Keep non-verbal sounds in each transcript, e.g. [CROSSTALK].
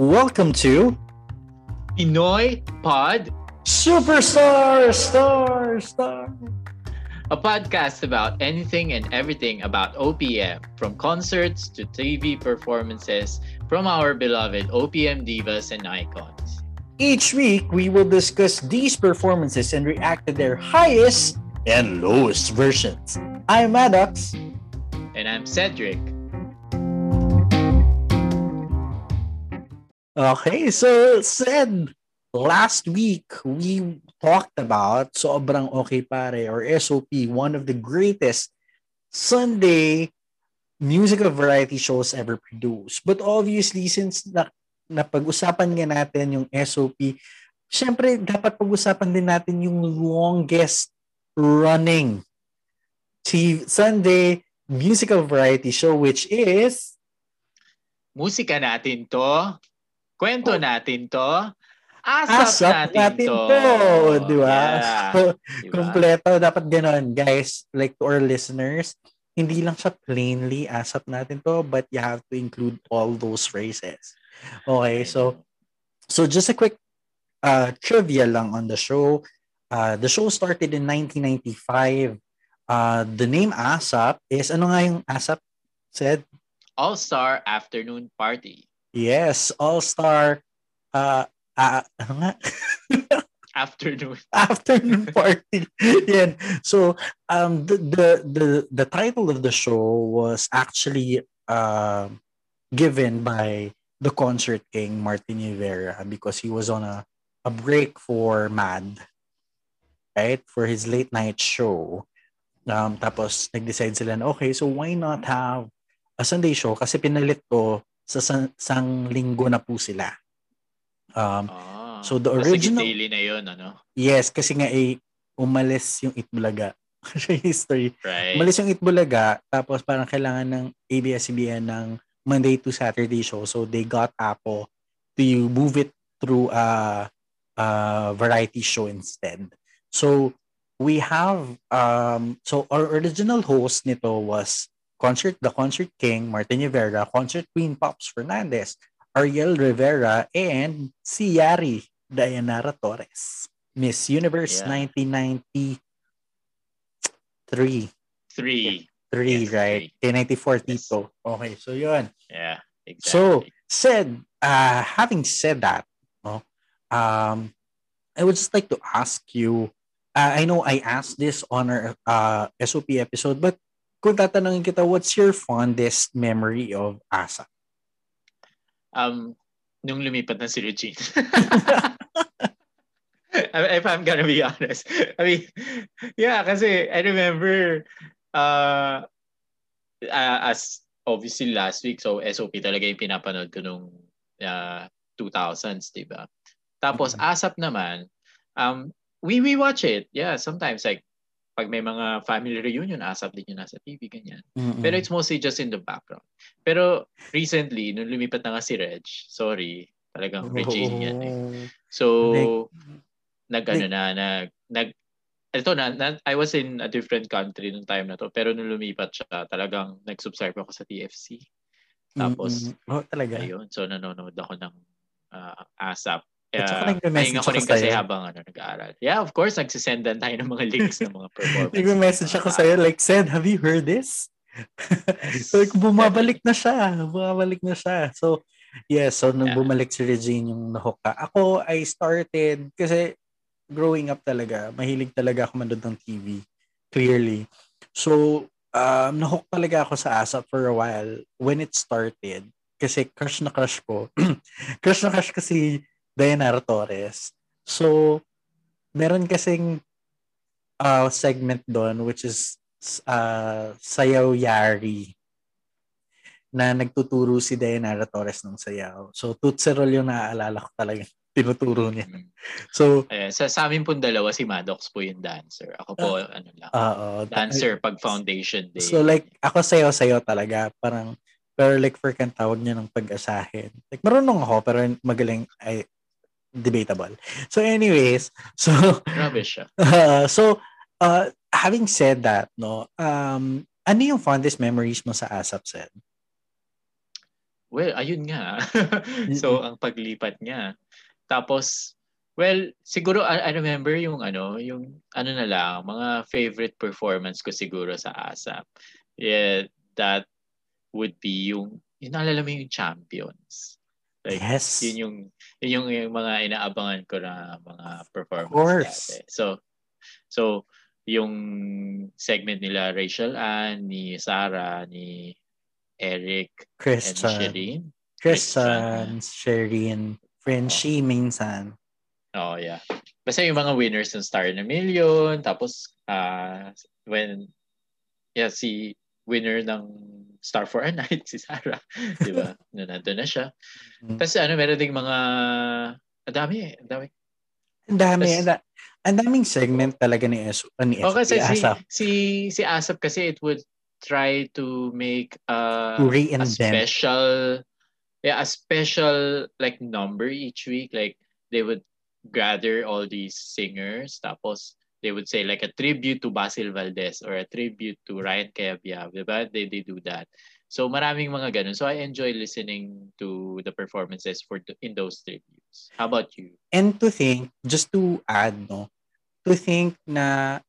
Welcome to Pinoy Pod, Superstar Star Star. a podcast about anything and everything about OPM, from concerts to TV performances from our beloved OPM divas and icons. Each week, we will discuss these performances and react to their highest and lowest versions. I'm Maddox. And I'm Cedric. Okay, so said last week we talked about Sobrang Okay Pare or SOP, one of the greatest Sunday musical variety shows ever produced. But obviously, since na, napag-usapan nga natin yung SOP, syempre dapat pag-usapan din natin yung longest running TV, Sunday musical variety show which is Musika natin to. Kwento Oh. natin to. Asap, Asap natin, natin to. to, di ba? Yeah, So, di ba? Kompleto, dapat ganon. Guys, like to our listeners, hindi lang siya plainly asap natin to, but you have to include all those phrases. Okay, so so just a quick uh, trivia lang on the show. Uh, the show started in 1995. Uh, the name ASAP is, ano nga yung ASAP said? All-Star Afternoon Party. Yes, All-Star, uh, uh? Afternoon. [LAUGHS] afternoon party. Yan. So um the, the the the title of the show was actually uh, given by the concert king Martin Rivera because he was on a a break for Mad right for his late night show. Um tapos nag-decide sila na okay so why not have a Sunday show kasi pinalit ko sa san- sang linggo na po sila. Um Ah, So, the kasi original- daily na yun, ano? Yes, kasi nga eh, umalis yung Itbulaga. [LAUGHS] History. Right? Umalis yung Itbulaga, tapos parang kailangan ng ABS-CBN ng Monday to Saturday show. So they got Apo to move it through a, a variety show instead. So we have, um, so our original host nito was concert, the concert king, Martin Rivera, concert queen, Pops Fernandez, Ariel Rivera, and si Yari, Dayanara Torres. Miss Universe Yeah. 1993. Three. Three, Yes, right? three. Kay 94 Yes. Tito. Okay, so yun. Yeah, exactly. So, said, uh, having said that, no, um, I would just like to ask you, uh, I know I asked this on our uh, SOP episode, but kung tatanungin kita, what's your fondest memory of ASA? um, nung lumipat na si Regine. [LAUGHS] if I'm gonna be honest. I mean, yeah, kasi I remember uh, uh, as obviously last week, so SOP talaga yung pinapanood ko nung uh, 2000s, di ba? Tapos Mhm. ASAP naman, um, we we watch it. Yeah, sometimes like pag may mga family reunion, ASAP din yung nasa TV, ganyan. Mm-mm. Pero it's mostly just in the background. Pero recently, nung lumipat na nga si Reg, sorry, talagang Regine yan eh. Oh. So, Like- nag ano na, nag, nag, ito na, na, I was in a different country nung time na to, pero nung lumipat siya, talagang nag-subscribe ako sa TFC. Tapos, Mm-mm. oh, talaga. ayun, so nanonood ako ng uh, ASAP. At saka Uh, rin ako kasi sa'yo. habang ano, nag-aaral. Yeah, of course, nagsisendan tayo ng mga links ng mga performances. Nagme-message ako sa'yo, like, said, have you heard this? so, [LAUGHS] like, bumabalik na siya. Bumabalik na siya. So, yeah, so nung Yeah. bumalik si Regine yung nahook ka. Ako, I started, kasi growing up talaga, mahilig talaga ako manood ng TV. Clearly. So, um, nahook talaga ako sa ASAP for a while when it started. Kasi crush na crush ko. [CLEARS THROAT] crush na crush ko si Dayanara Torres. So, meron kasing uh, segment doon which is uh, Sayaw Yari na nagtuturo si Dayanara Torres ng sayaw. So, Tutserol yung naaalala ko talaga. Tinuturo niya. Mm. So, Ayan, sa, sa amin pong dalawa, si Maddox po yung dancer. Ako po, ano lang, uh, dancer pag foundation day. So, like, ako sayaw-sayaw talaga. Parang, pero like for kanta, wag niyo nang pag-asahin. Like, marunong ako, pero magaling, ay, debatable. So, anyways, [LAUGHS] so, Grabe siya. [LAUGHS] Uh, so, uh, having said that, no, um, ano yung fondest memories mo sa ASAP, Sed? well, ayun nga. [LAUGHS] so, ang paglipat niya. Tapos, well, siguro, I, I remember yung ano, yung ano na lang, mga favorite performance ko siguro sa ASAP. Yeah, that would be yung, yung naalala mo yung champions. Like, yes. Yun yung, yun yung, yung mga inaabangan ko na mga performance. Of course. Dati. So, so, yung segment nila Rachel Ann, ni Sarah, ni Eric, Christian. and Shireen. Christian, Shireen, Frenchie, oh. minsan. Oh, yeah. Basta yung mga winners ng Star na Million, tapos uh, when yeah, si winner ng Star for a Night, [LAUGHS] si Sarah. di ba? [LAUGHS] na nandun na siya. Mm-hmm. Tapos ano, meron ding mga, ang dami eh, ang dami. Ang dami, Tas, ang daming segment talaga ni Eso, ni Eso, oh, kasi si, Asap. si, si Asap kasi it would try to make uh, a special yeah, a special like number each week. Like they would gather all these singers tapos they would say like a tribute to Basil Valdez or a tribute to Ryan Cayabyab, diba? They, they do that. So maraming mga ganun. So I enjoy listening to the performances for in those tributes. How about you? And to think, just to add, no, to think na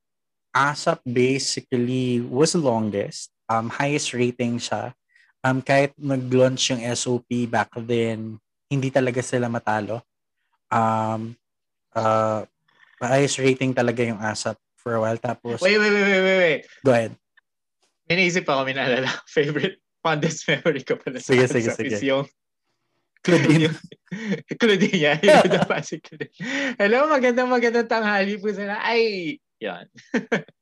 ASAP basically was the longest, um, highest rating siya. Um, kahit nag-launch yung SOP back then, hindi talaga sila matalo. Um, uh, highest rating talaga yung ASAP for a while. Tapos, wait, wait, wait, wait, wait. Go ahead. May naisip ako, may naalala. [LAUGHS] Favorite fondest memory ko pala sige, sa sige, sige. is yung Claudine. [LAUGHS] Claudine, yeah. Yung the basic Claudine. Hello, magandang magandang tanghali po sa Ay, yan.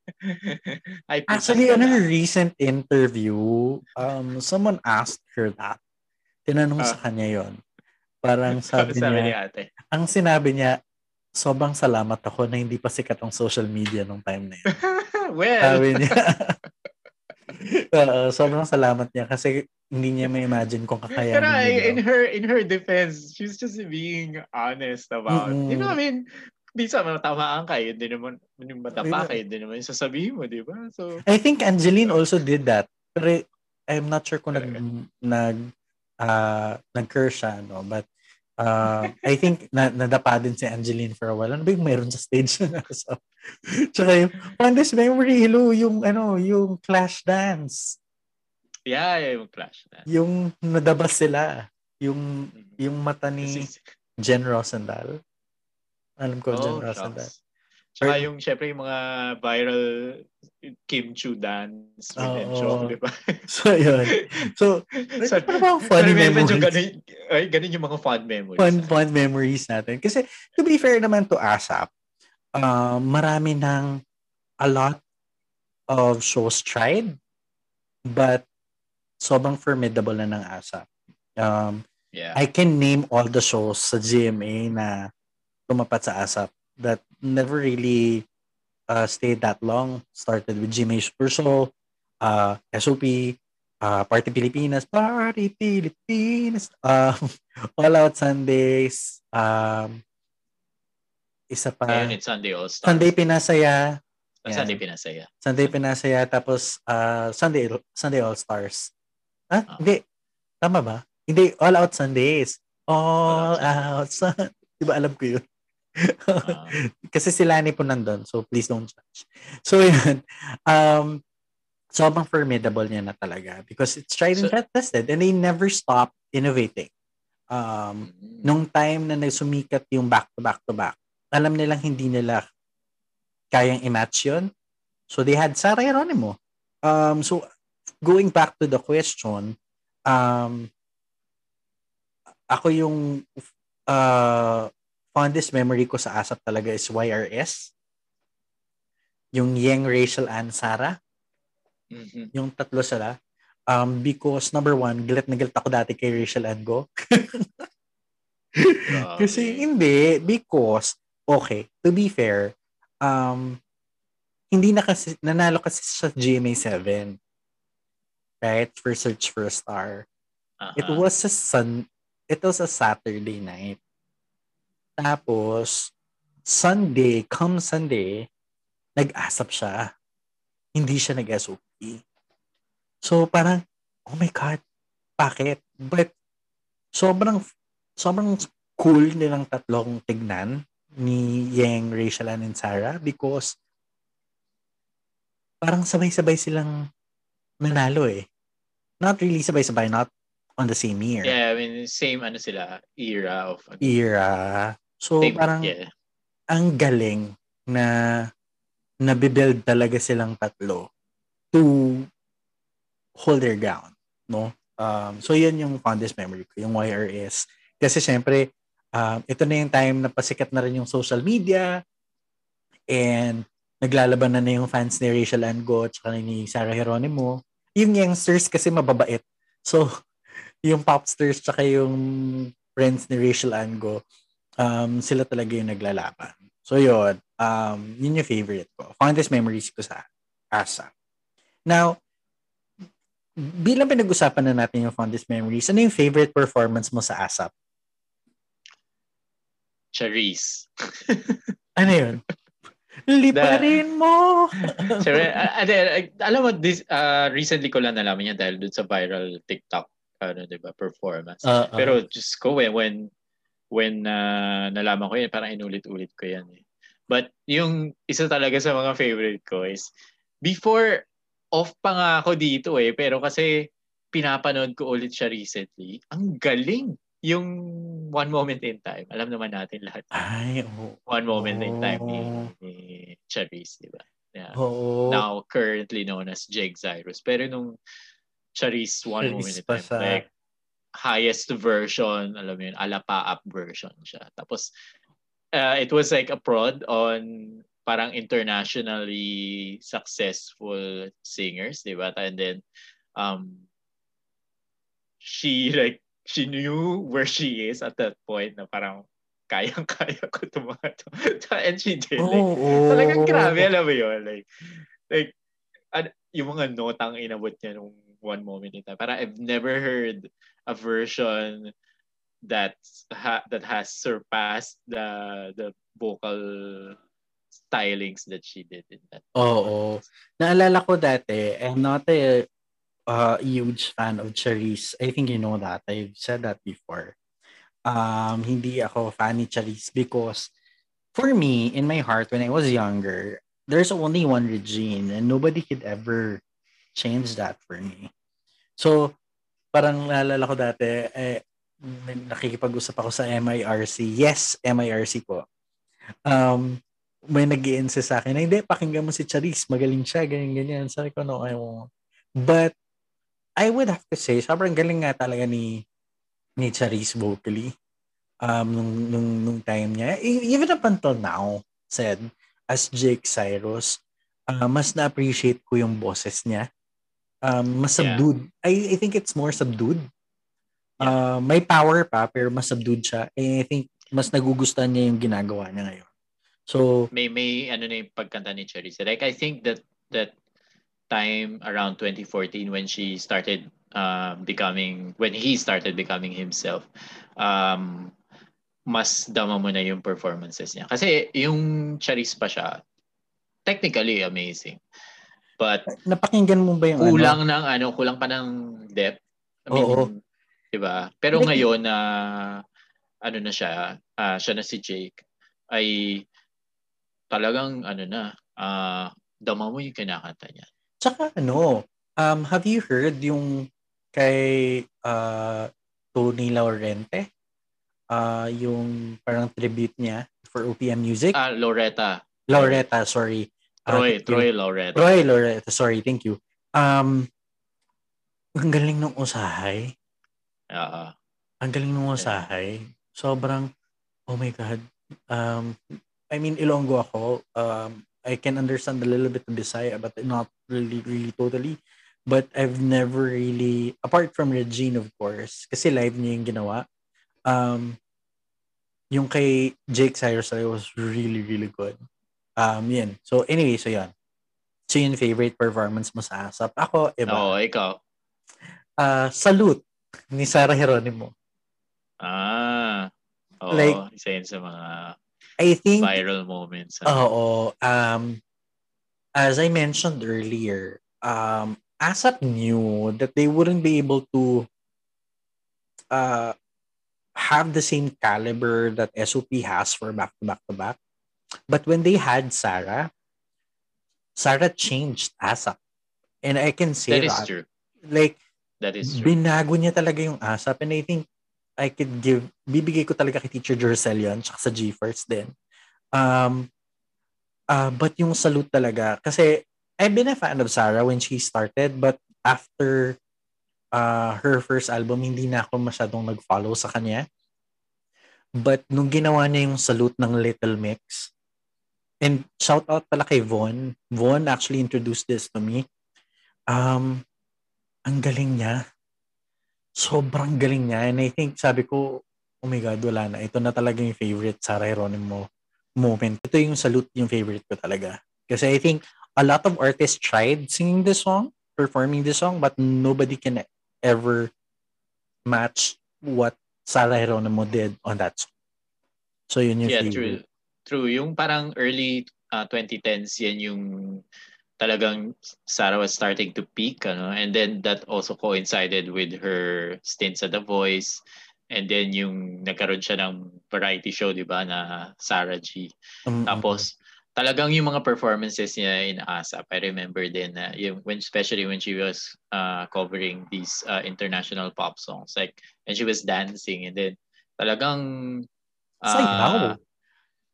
[LAUGHS] Ay, Actually, on a recent interview, um, someone asked her that. Tinanong uh, sa kanya yon Parang sabi, sabi niya, ate. ang sinabi niya, sobrang salamat ako na hindi pa sikat ang social media nung time na yun. [LAUGHS] well. Sabi niya. [LAUGHS] uh, sobrang salamat niya kasi hindi niya ma-imagine kung kakayanin Pero in her in her defense, she's just being honest about, mm-hmm. you know, I mean, minsan matamaan ka, yun din naman, yung matapa ka, yun din naman yung sasabihin mo, di ba? So, I think Angeline also did that. Pero I'm not sure kung nag, nag, uh, nag-curse siya, no? But Uh, I think na, nadapa din si Angeline for a while. Ano ba yung meron sa stage na so, Tsaka yung Fondest Memory, hello, yung ano, yung Clash Dance. Yeah, yeah, yung Clash Dance. Yung nadabas sila. Yung, mm-hmm. yung mata ni Jen Rosendal. Alam ko, oh, Jen Rosendal. Tsaka yung, syempre, yung mga viral Kim Chu dance with oh, Enchong, di ba? [LAUGHS] So, yun. So, so ano ba funny memories? Yung ganun, ay, ganun yung mga fun memories. Fun, fun memories natin. Kasi, to be fair naman to ASAP, uh, marami ng a lot of shows tried, but sobrang formidable na ng ASAP. Um, yeah. I can name all the shows sa GMA na tumapat sa ASAP that never really uh, stayed that long. Started with Super Show, uh, SOP, uh, Party Pilipinas, Party Pilipinas, um, [LAUGHS] All Out Sundays, um, isa pa. Ngayon it's Sunday All Stars. Sunday Pinasaya. Yeah. Sunday Pinasaya. Sunday Pinasaya, tapos uh, Sunday Sunday All Stars. Ah, oh. hindi. Tama ba? Hindi, All Out Sundays. All, all Out Sundays. [LAUGHS] Di ba alam ko yun? Uh, [LAUGHS] Kasi si Lani po nandun, so please don't judge. So yun, um, sobrang formidable niya na talaga because it's tried and so, tested and they never stop innovating. Um, mm-hmm. nung time na nagsumikat yung back to back to back, alam nilang hindi nila kayang i-match yun. So they had Sarah Geronimo. Um, so going back to the question, um, ako yung uh, fondest memory ko sa ASAP talaga is YRS. Yung Yang, Rachel, and Sarah. Mm-hmm. Yung tatlo sila. Um, because number one, galit na galit ako dati kay Rachel and Go. [LAUGHS] Kasi hindi, because, okay, to be fair, um, hindi na kasi, nanalo kasi sa GMA 7. Right? For Search for a Star. Uh-huh. It was a sun, it was a Saturday night. Tapos, Sunday, come Sunday, nag-asap siya. Hindi siya nag-SOP. So, parang, oh my God, bakit? But sobrang sobrang cool nilang tatlong tignan ni Yang, Rachel, and Sarah because parang sabay-sabay silang nanalo eh. Not really sabay-sabay, not on the same year. Yeah, I mean, same ano sila, era of... Ano, era. So, same, parang yeah. ang galing na nabibuild talaga silang tatlo to hold their ground, no? Um, so, yun yung fondest memory ko, yung YRS. Kasi syempre, um, ito na yung time na pasikat na rin yung social media and naglalaban na na yung fans ni Rachel Ango at saka ni Sarah Geronimo. Yung youngsters kasi mababait. So, [LAUGHS] yung popsters tsaka yung friends ni Rachel Ango, um, sila talaga yung naglalaban. So, yun. Um, yun yung favorite ko. Fondest memories ko sa ASA. Now, bilang pinag-usapan na natin yung fondest memories, ano yung favorite performance mo sa ASAP? Charisse. [LAUGHS] ano yun? Liparin mo! [LAUGHS] Siyempre, uh, alam mo, this, uh, recently ko lang nalaman yan dahil dun sa viral TikTok ano, 'di ba, performance. Uh, uh. Pero just ko when when when uh, nalaman ko yan, parang inulit-ulit ko yan eh. But yung isa talaga sa mga favorite ko is before off pa nga ako dito eh, pero kasi pinapanood ko ulit siya recently. Ang galing yung One Moment in Time. Alam naman natin lahat. Ay, oh. One Moment oh. in Time ni, ni Charisse, di ba? Yeah. Oh. Now currently known as Jake Cyrus. Pero nung Charisse One Moment in Time, sa... like highest version, alam mo yun, alapa up version siya. Tapos, uh, it was like a prod on parang internationally successful singers, di ba? And then, um, she like she knew where she is at that point na parang kayang-kaya ko ito mga to. And she did. Like, oh, oh. Talagang grabe, alam mo yun. Like, like ad, yung mga notang inabot niya nung one moment in time. Parang I've never heard a version that ha, that has surpassed the the vocal stylings that she did in that. Oh, oh. Naalala ko dati, I'm not a uh, huge fan of Charisse. I think you know that. I've said that before. Um, hindi ako fan ni Charisse because for me, in my heart, when I was younger, there's only one Regine and nobody could ever change that for me. So, parang naalala ko dati, eh, nakikipag-usap ako sa MIRC. Yes, MIRC po. Um, may nag insist sa akin hindi, pakinggan mo si Charisse, magaling siya, ganyan-ganyan. Sabi ko, no, I won't. But I would have to say, sobrang galing nga talaga ni ni Charisse vocally um, nung, nung, nung time niya. E, even up until now, said, as Jake Cyrus, uh, mas na-appreciate ko yung boses niya. Um, mas subdued. Yeah. I, I think it's more subdued. Uh, may power pa, pero mas subdued siya. And I think mas nagugustuhan niya yung ginagawa niya ngayon. So, may may ano na yung pagkanta ni Charisse. Like I think that that time around 2014 when she started uh, becoming when he started becoming himself um mas dama mo na yung performances niya kasi yung Charis pa siya technically amazing but napakinggan mo ba yung kulang ano? ng ano kulang pa ng depth I mean, Oo. 'di ba pero ngayon na uh, ano na siya uh, siya na si Jake ay talagang ano na uh, dama mo yung kinakanta niya Tsaka ano, um, have you heard yung kay uh, Tony Laurente? Uh, yung parang tribute niya for OPM Music? Ah, Loretta. Loretta, sorry. Troy, uh, Troy Loretta. Troy Loretta, sorry, thank you. Um, ang galing ng usahay. Oo. Ang galing ng usahay. Sobrang, oh my God. Um, I mean, Ilonggo ako. Um, I can understand a little bit of Bisaya, but not really, really totally. But I've never really, apart from Regine, of course, kasi live niya yung ginawa. Um, yung kay Jake Cyrus was really, really good. Um, yun. So, anyway, so yan. So, yun favorite performance mo sa ASAP. Ako, iba. Oo, ikaw. Uh, salute ni Sarah Geronimo. Ah. Oo, like, isa yun sa mga I think viral moments. Oo. Um, as I mentioned earlier, um, ASAP knew that they wouldn't be able to uh, have the same caliber that SOP has for back to back to back. But when they had Sarah, Sarah changed ASAP. And I can say that. That is true. Like, that is true. binago niya talaga yung ASAP. And I think I could give, bibigay ko talaga kay Teacher Jercel yun, tsaka sa G-First din. Um, uh, but yung salute talaga, kasi I've been a fan of Sarah when she started, but after uh, her first album, hindi na ako masyadong nag-follow sa kanya. But nung ginawa niya yung salute ng Little Mix, and shout out pala kay Von. Von actually introduced this to me. Um, ang galing niya. Sobrang galing niya. And I think, sabi ko, oh my God, wala na. Ito na talaga yung favorite Sarah Geronimo moment. Ito yung salute yung favorite ko talaga. Kasi I think a lot of artists tried singing this song, performing this song, but nobody can ever match what Sarah Geronimo did on that song. So yun yung yeah, favorite. true. True. Yung parang early uh, 2010s, yan yung talagang Sarah was starting to peak. Ano? And then that also coincided with her stints at The Voice. And then yung nagkaroon siya ng variety show, di ba, na Sarah G. Mm-mm. Tapos, talagang yung mga performances niya in ASAP, I remember din na yung when especially when she was uh, covering these uh, international pop songs like and she was dancing and then talagang uh, Sayaw.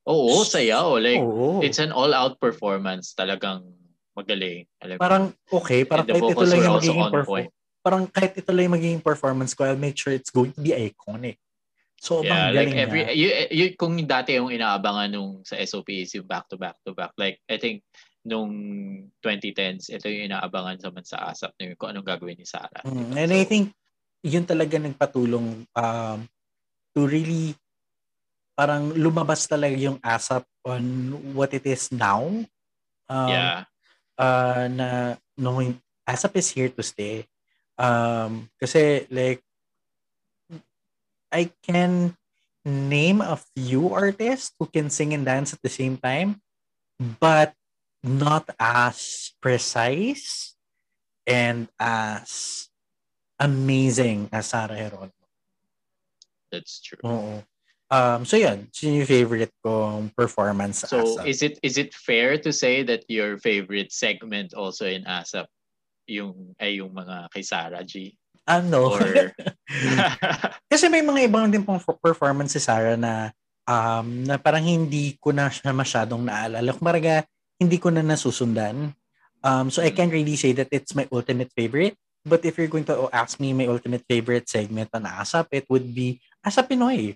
Oo, sayaw. Like Oo. it's an all-out performance talagang magaling. Alam parang okay, parang kahit ito lang yung magiging on perform point. parang kahit ito lang yung magiging performance ko, I'll make sure it's going to be iconic. So, Yeah, like every niya. you, you, kung dati yung inaabangan nung sa SOP is yung back to back to back. Like I think nung 2010s, ito yung inaabangan sa man sa ASAP na kung anong gagawin ni Sarah. Mm, and I think yun talaga nagpatulong um, to really parang lumabas talaga yung ASAP on what it is now. Um, yeah. uh, na knowing ASAP is here to stay. Um, kasi like I can name a few artists who can sing and dance at the same time, but not as precise and as amazing as Sarah Geronimo. That's true. Oo. Um, so yun, yun yung favorite kong performance sa So ASAP. is it is it fair to say that your favorite segment also in ASAP yung ay yung mga kay Sarah G? ano? Or [LAUGHS] [LAUGHS] Kasi may mga ibang din pong performance si Sarah na um, na parang hindi ko na siya masyadong naalala. Kumbaga, hindi ko na nasusundan. Um, so I can't really say that it's my ultimate favorite. But if you're going to ask me my ultimate favorite segment on ASAP, it would be ASAP Pinoy.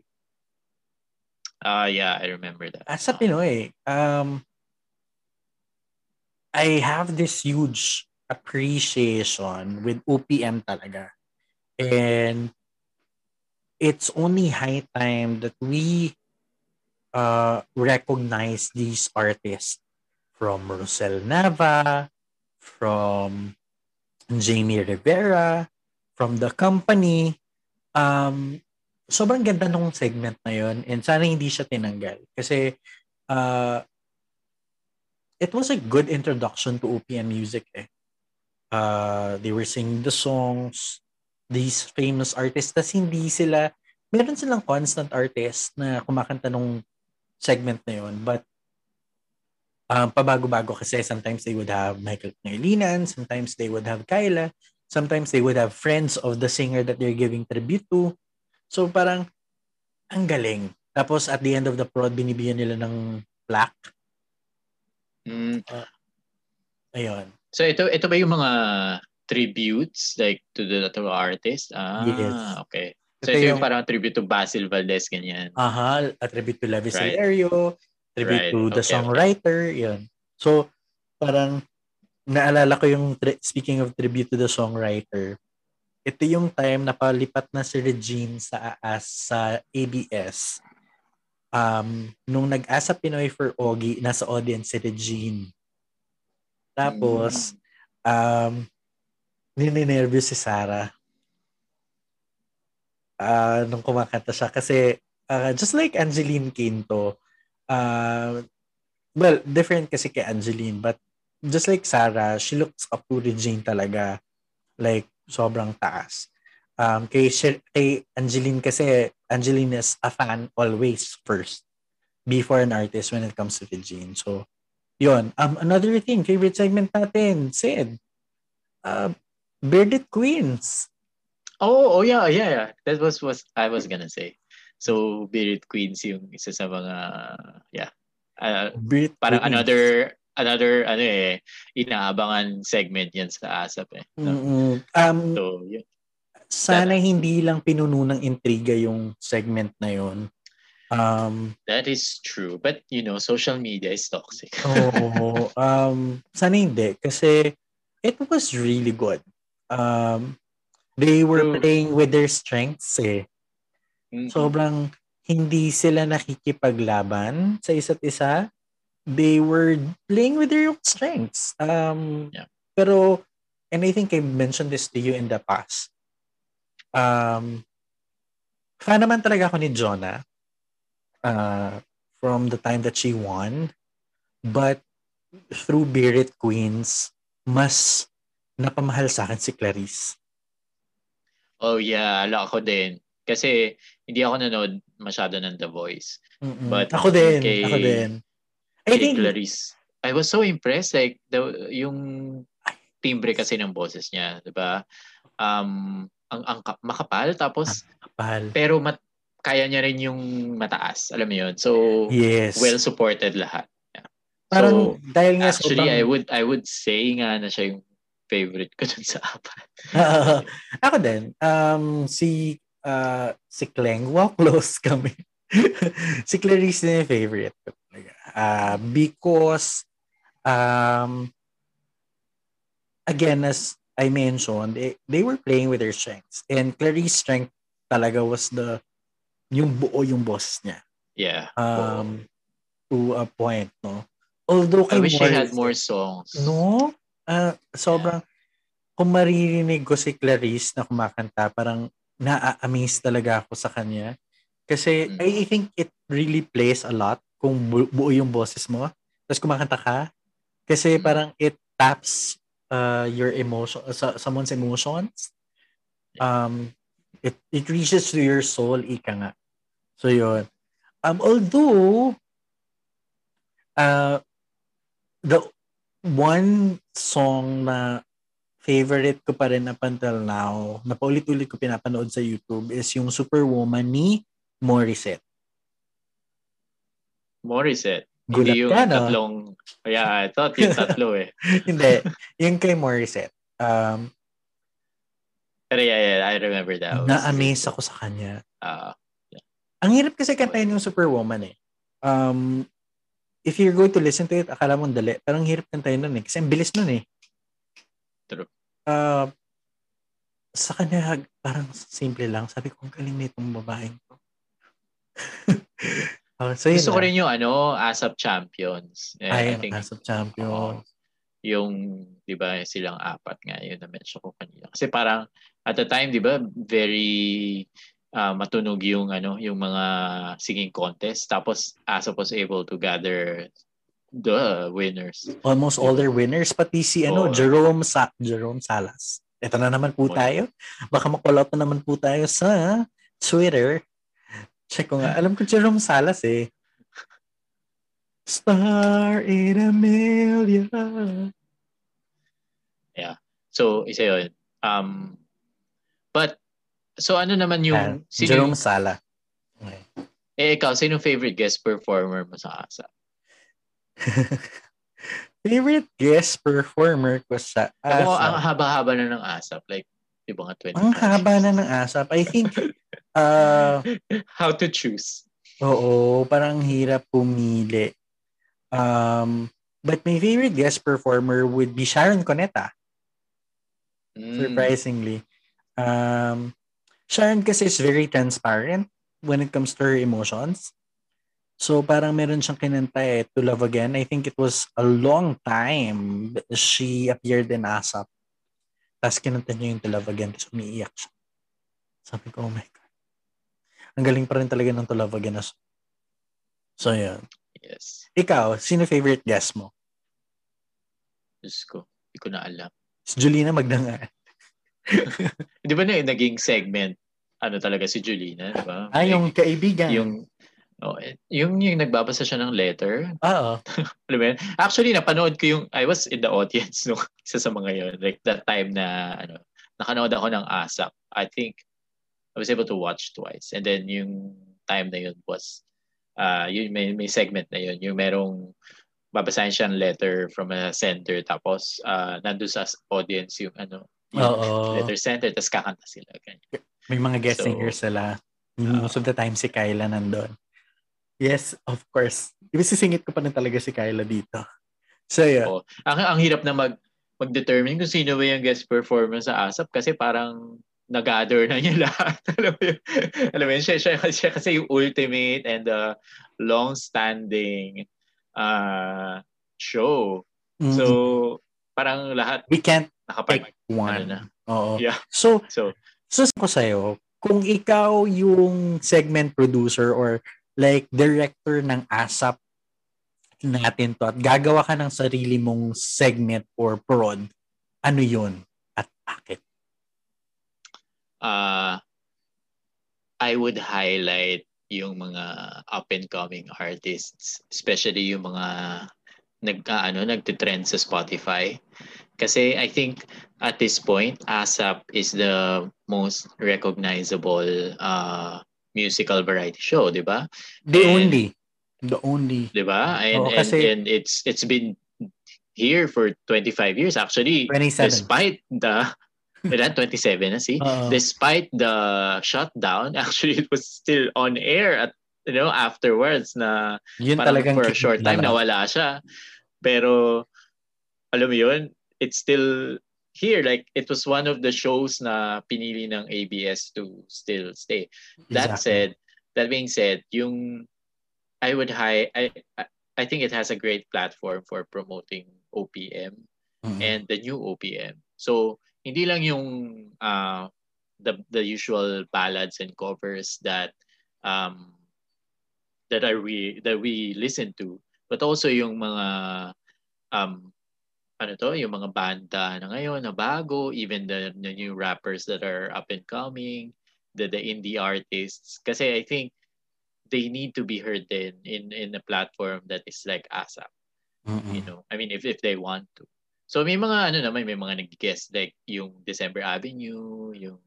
Ah yeah, I remember that. ASAP Pinoy. Um, I have this huge appreciation with OPM talaga. And it's only high time that we uh, recognize these artists from Rosel Nava, from Jamie Rivera, from the company. Um, sobrang ganda nung segment na yun and sana hindi siya tinanggal. Kasi uh, it was a good introduction to OPM music eh. Uh, they were singing the songs, these famous artists, tas hindi sila, meron silang constant artist na kumakanta nung segment na yun, but um, pabago-bago kasi sometimes they would have Michael Pangilinan, sometimes they would have Kyla, sometimes they would have friends of the singer that they're giving tribute to. So parang, ang galing. Tapos at the end of the prod, binibigyan nila ng plaque. Mm. Ayun. So ito ito ba yung mga tributes like to the to the artist? Ah, Yes. okay. So Ito ito, yung, yung- parang tribute to Basil Valdez ganyan. Aha, a tribute to Levi Right. Tribute Right. to the Okay, songwriter, yun. So, parang naalala ko yung, tri- speaking of tribute to the songwriter, ito yung time na palipat na si Regine sa, as, sa ABS. Um, nung nag-asa Pinoy for Ogie, nasa audience si Regine. Tapos, um, nininervous si Sarah. Ah, nung kumakanta siya. Kasi, ah, just like Angeline Quinto, uh, well, different kasi kay Angeline, but just like Sarah, she looks up to Regine talaga. Like, sobrang taas. Um, kay, kay Angeline kasi, Angeline is a fan always first before an artist when it comes to Regine. So, yon Um, another thing, favorite segment natin, Sid. Uh, Bearded Queens. Oh, oh yeah, yeah, yeah. That was was I was gonna say. So Bearded Queens yung isa sa mga yeah. Uh, Bearded parang Queens. another another ano eh inaabangan segment yan sa ASAP eh. No? Mm-hmm. Um so, yeah. Sana that, hindi lang pinuno ng intriga yung segment na yon. Um, that is true. But, you know, social media is toxic. [LAUGHS] Oo. um, sana hindi. Kasi it was really good. Um, they were true. playing with their strengths eh. Mm-hmm. Sobrang hindi sila nakikipaglaban sa isa't isa. They were playing with their own strengths. Um, yeah. Pero, and I think I mentioned this to you in the past. Um, fan naman talaga ako ni Jonah uh, from the time that she won. But through Bearded Queens, mas napamahal sa akin si Clarice. Oh yeah, ala ako din. Kasi hindi ako nanood masyado ng The Voice. Mm-mm. But ako din, kay, ako din. I kay think, Clarice, I was so impressed like the yung timbre kasi ng boses niya, 'di ba? Um ang, ang makapal tapos makapal. pero mat, kaya niya rin yung mataas. Alam mo yun? So, yes. well supported lahat. Yeah. Parang so, dahil nga actually, sobrang... I would I would say nga na siya yung favorite ko dun sa [LAUGHS] apat. uh, ako din. Um, si uh, si Kleng, wow, [LAUGHS] close kami. si Clarice din yung favorite ko Uh, because um, again, as I mentioned, they, they were playing with their strengths. And Clarice's strength talaga was the yung buo yung boss niya. Yeah. Um, to a point, no? Although I wish Morris, had more songs. No? Uh, sobrang, yeah. kung maririnig ko si Clarice na kumakanta, parang na-amaze talaga ako sa kanya. Kasi mm. I think it really plays a lot kung bu- buo yung boses mo. Tapos kumakanta ka. Kasi mm. parang it taps uh, your emotion, uh, someone's emotions. Um, it, it reaches to your soul, ika nga. So yun. Um, although, uh, the one song na favorite ko pa rin up until now, na paulit-ulit ko pinapanood sa YouTube is yung Superwoman ni Morissette. Morissette? Gulat Hindi yung ka, no? tatlong... Yeah, I thought yung tatlo eh. [LAUGHS] Hindi. Yung kay Morissette. Um, Pero yeah, yeah, I remember that. Na-amaze ako sa kanya. Uh, ang hirap kasi kantahin yung Superwoman eh. Um, if you're going to listen to it, akala mo dali. Pero ang hirap kantahin nun eh. Kasi ang bilis nun eh. True. Uh, sa kanya, parang simple lang. Sabi ko, ang galing na itong babaeng ko. [LAUGHS] oh, so Gusto ko rin yung ano, ASAP Champions. Yeah, Ay, I think, ASAP Champions. Uh, yung, di ba, silang apat nga, yun na-mention ko kanina. Kasi parang, at the time, di ba, very uh, matunog yung ano yung mga singing contest tapos ASAP was able to gather the winners almost all their winners pati si ano oh. Jerome Sa Jerome Salas ito na naman po oh. tayo baka ma-call out na naman po tayo sa Twitter check ko nga alam ko Jerome Salas eh Star in a million yeah so isa yun um but So ano naman yung... Uh, sino Jerome yung, Sala. Okay. Eh ikaw, sino favorite guest performer mo sa ASA? [LAUGHS] favorite guest performer ko sa ASAP? Ako, ang haba-haba na ng ASAP. Like, di ba nga 20 Ang haba na ng ASAP. I think... Uh, [LAUGHS] How to choose. Oo, parang hirap pumili. Um, but my favorite guest performer would be Sharon Coneta. Mm. Surprisingly. Um, Sharon kasi is very transparent when it comes to her emotions. So parang meron siyang kinanta eh, To Love Again. I think it was a long time she appeared in ASAP. Tapos kinanta niya yung To Love Again. Tapos umiiyak siya. Sabi ko, oh my God. Ang galing pa rin talaga ng To Love Again. So, yun. Yes. Ikaw, sino favorite guest mo? Diyos ko. Hindi ko na alam. Si Julina Magdangan. [LAUGHS] di ba na naging segment, ano talaga si Julina, di ba? Ah, yung kaibigan. Yung, oh, yung, yung nagbabasa siya ng letter. Oo. [LAUGHS] Alam mo yun? Actually, napanood ko yung, I was in the audience [LAUGHS] no, isa sa mga yun. Like, that time na, ano, nakanood ako ng ASAP. I think, I was able to watch twice. And then, yung time na yun was, uh, yun, may, may segment na yun. Yung merong, babasahin siya ng letter from a center tapos uh, nandun sa audience yung ano yung Oo. letter center tapos kakanta sila ganyan. May mga guest So, singers sila. Most of the time si Kyla nandun. Yes, of course. Iba sisingit ko pa rin talaga si Kyla dito. So, yeah. Oo. ang ang hirap na mag mag-determine kung sino ba yung guest performer sa ASAP kasi parang nag-gather na niya [LAUGHS] lahat. alam mo yun? alam mo yun, siya, siya, siya kasi yung ultimate and the long-standing uh, show. Mm, So, parang lahat we can't nakapag... pick one. ano na. Oo. Yeah. So, So, so ko sa'yo, kung ikaw yung segment producer or like director ng ASAP natin to at gagawa ka ng sarili mong segment or prod, ano yun at bakit? Uh, I would highlight yung mga up and coming artists, especially yung mga nag uh, ano nagte-trend sa Spotify. Kasi I think at this point ASAP is the most recognizable uh, musical variety show, 'di ba? The And- only. The only. 'Di ba? And, Oo, and kasi- and it's it's been here for 25 years actually 27. despite the Ilan? 27 na see? Oo. Despite the shutdown, [LAUGHS] actually it was still on air at you know afterwards na Yun parang for a short time kilala. nawala siya. Pero alam mo yun, it's still here like it was one of the shows na pinili ng ABS to still stay. That Exactly. said, that being said, yung I would high I I- think it has a great platform for promoting OPM Mm. and the new OPM. So hindi lang yung uh, the the usual ballads and covers that um that are we that we listen to, but also yung mga um ano to, yung mga banda na ngayon na bago, even the, the new rappers that are up and coming, the the indie artists. Kasi I think they need to be heard in in in a platform that is like ASAP Mm-mm. you know i mean if if they want to so may mga ano naman may mga nag-guest like yung December Avenue yung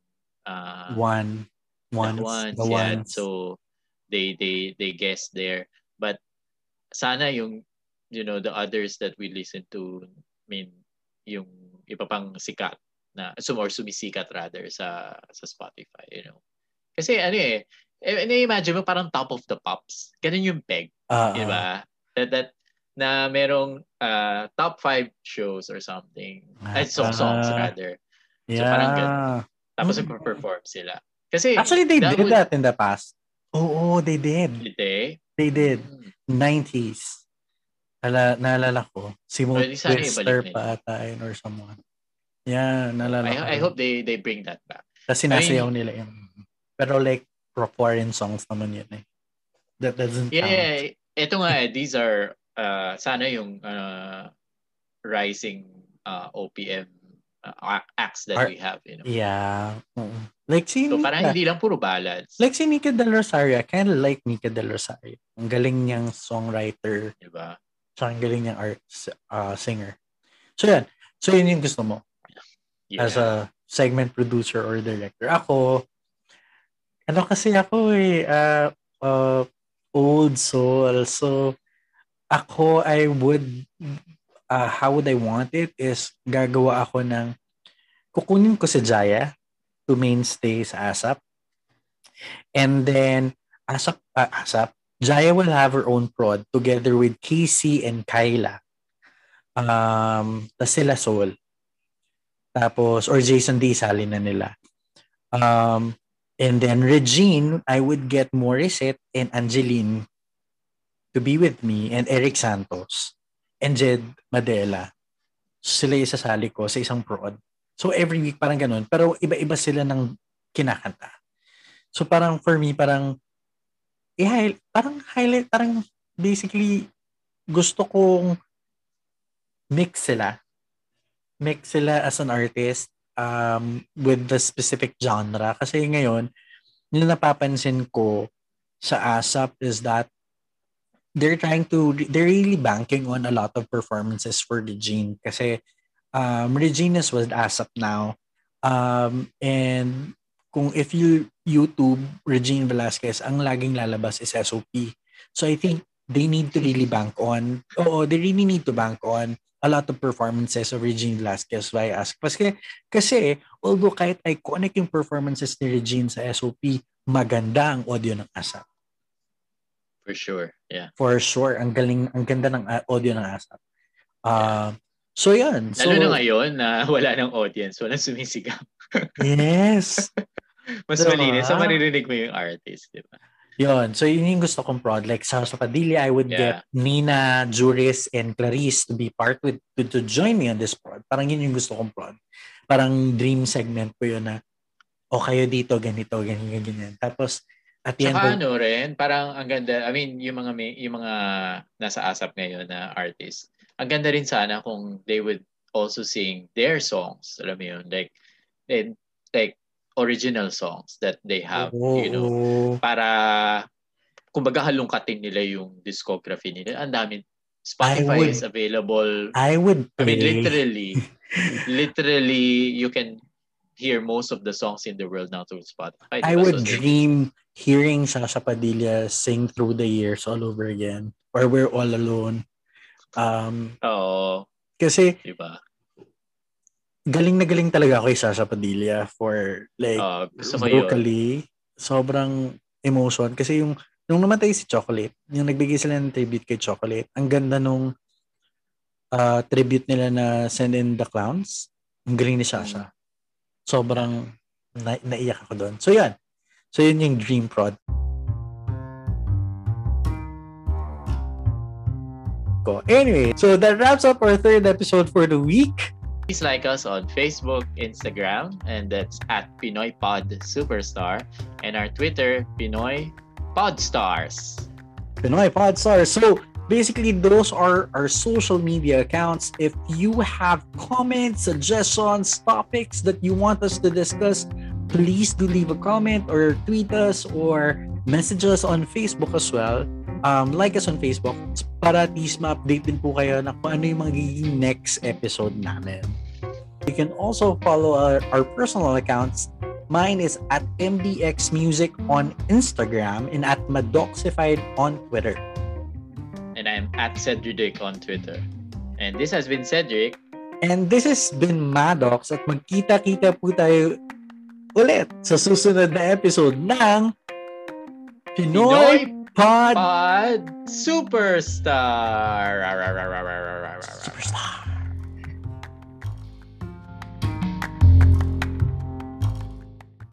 uh One. the Ones. the yeah. ones. so they they they guest there but sana yung you know the others that we listen to I mean yung iba pang sikat na sum or sumisikat rather sa sa Spotify you know kasi ano eh eh, na-imagine mo parang top of the pops ganun yung peg Ah, Di ah. ba? That, that, na merong uh, top five shows or something. Ay, so, songs Ah. rather. Yeah. parang ganun. Tapos Mm. nagpo-perform sila. Kasi, Actually, they that did would- that in the past. Oo, they did. Did they? They did. Hmm. 90s. Ala, naalala ko. Si Mo Twister pa ata yun or someone. Yeah, naalala ko. I, I hope they they bring that back. Kasi sinasayaw nila yun. Pero like, pro foreign songs naman yun eh. That doesn't Yeah, count. yeah. Ito nga, eh, these are, uh, sana yung uh, rising uh, OPM uh, acts that Ar- we have. You know? Yeah. Like si So Nika. parang hindi lang puro ballads. Like si Nika Del Rosario. I kind of like Nika Del Rosario. Ang galing niyang songwriter. Di ba? Tsaka ang galing niyang art, uh, singer. So yan. So yun yung gusto mo. Yeah. as a segment producer or director. Ako, ano kasi ako eh, uh, uh, old soul. So, ako, I would, uh, how would I want it is gagawa ako ng, kukunin ko si Jaya to mainstay sa ASAP. And then, ASAP, uh, ASAP, Jaya will have her own prod together with Casey and Kyla. Um, tas sila soul. Tapos, or Jason D, sali na nila. Um, and then Regine, I would get Morissette and Angeline to be with me and Eric Santos and Jed Madela. Sila yung sasali ko sa isang prod. So every week parang ganun. Pero iba-iba sila ng kinakanta. So parang for me, parang i parang highlight, parang basically gusto kong mix sila mix sila as an artist um, with the specific genre. Kasi ngayon, yung napapansin ko sa ASAP is that they're trying to, they're really banking on a lot of performances for Regine. Kasi um, Regine is with ASAP now. Um, and kung if you YouTube Regine Velasquez, ang laging lalabas is SOP. So I think they need to really bank on, oh, they really need to bank on a lot of performances of Regine Velasquez by Ask. Kasi, kasi, although kahit iconic yung performances ni Regine sa SOP, maganda ang audio ng ASAP. For sure, yeah. For sure, ang galing, ang ganda ng uh, audio ng ASAP. Uh, so yan. So, Lalo na ngayon na [LAUGHS] wala ng audience, walang sumisigaw. [LAUGHS] yes. Mas diba? malinis. So maririnig mo yung artist, di ba? Yun. So, yun yung gusto kong prod. Like, sa sa Padilla, I would yeah. get Nina, Juris, and Clarice to be part with, to, to join me on this prod. Parang yun yung gusto kong prod. Parang dream segment ko yun na, o oh, kayo dito, ganito, ganyan, ganyan. Tapos, at the Saka end ano rin, parang ang ganda, I mean, yung mga, yung mga nasa ASAP ngayon na artist, ang ganda rin sana kung they would also sing their songs. Alam mo yun? Like, they, like, original songs that they have, oh, you know, para kumbaga halungkatin nila yung discography nila. Ang dami Spotify would, is available. I would play. I mean literally [LAUGHS] literally you can hear most of the songs in the world now through Spotify. I would so, dream hearing Sasha Padilla sing through the years all over again or we're all alone. Um, Oo. Kasi, diba? galing na galing talaga ako kay Sasha Padilla for like uh, vocally. Yun. Sobrang emotion. Kasi yung nung namatay si Chocolate, yung nagbigay sila ng tribute kay Chocolate, ang ganda nung uh, tribute nila na Send in the Clowns. Ang galing ni Sasha. Sobrang na, naiyak ako doon. So yan. So yun yung dream prod. Anyway, so that wraps up our third episode for the week. Please like us on Facebook, Instagram, and that's at Pinoy Pod Superstar, and our Twitter, Pinoy Podstars. Pinoy Podstars. So basically, those are our social media accounts. If you have comments, suggestions, topics that you want us to discuss, please do leave a comment or tweet us or message us on Facebook as well. Um, like us on Facebook para at least ma-update din po kayo na kung ano yung magiging next episode namin. You can also follow our, our personal accounts. Mine is at MDX Music on Instagram and at Madoxified on Twitter. And I'm at Cedric on Twitter. And this has been Cedric. And this has been Maddox at magkita-kita po tayo ulit sa susunod na episode ng Pinoy, Pinoy Pod, Pod Superstar. Superstar.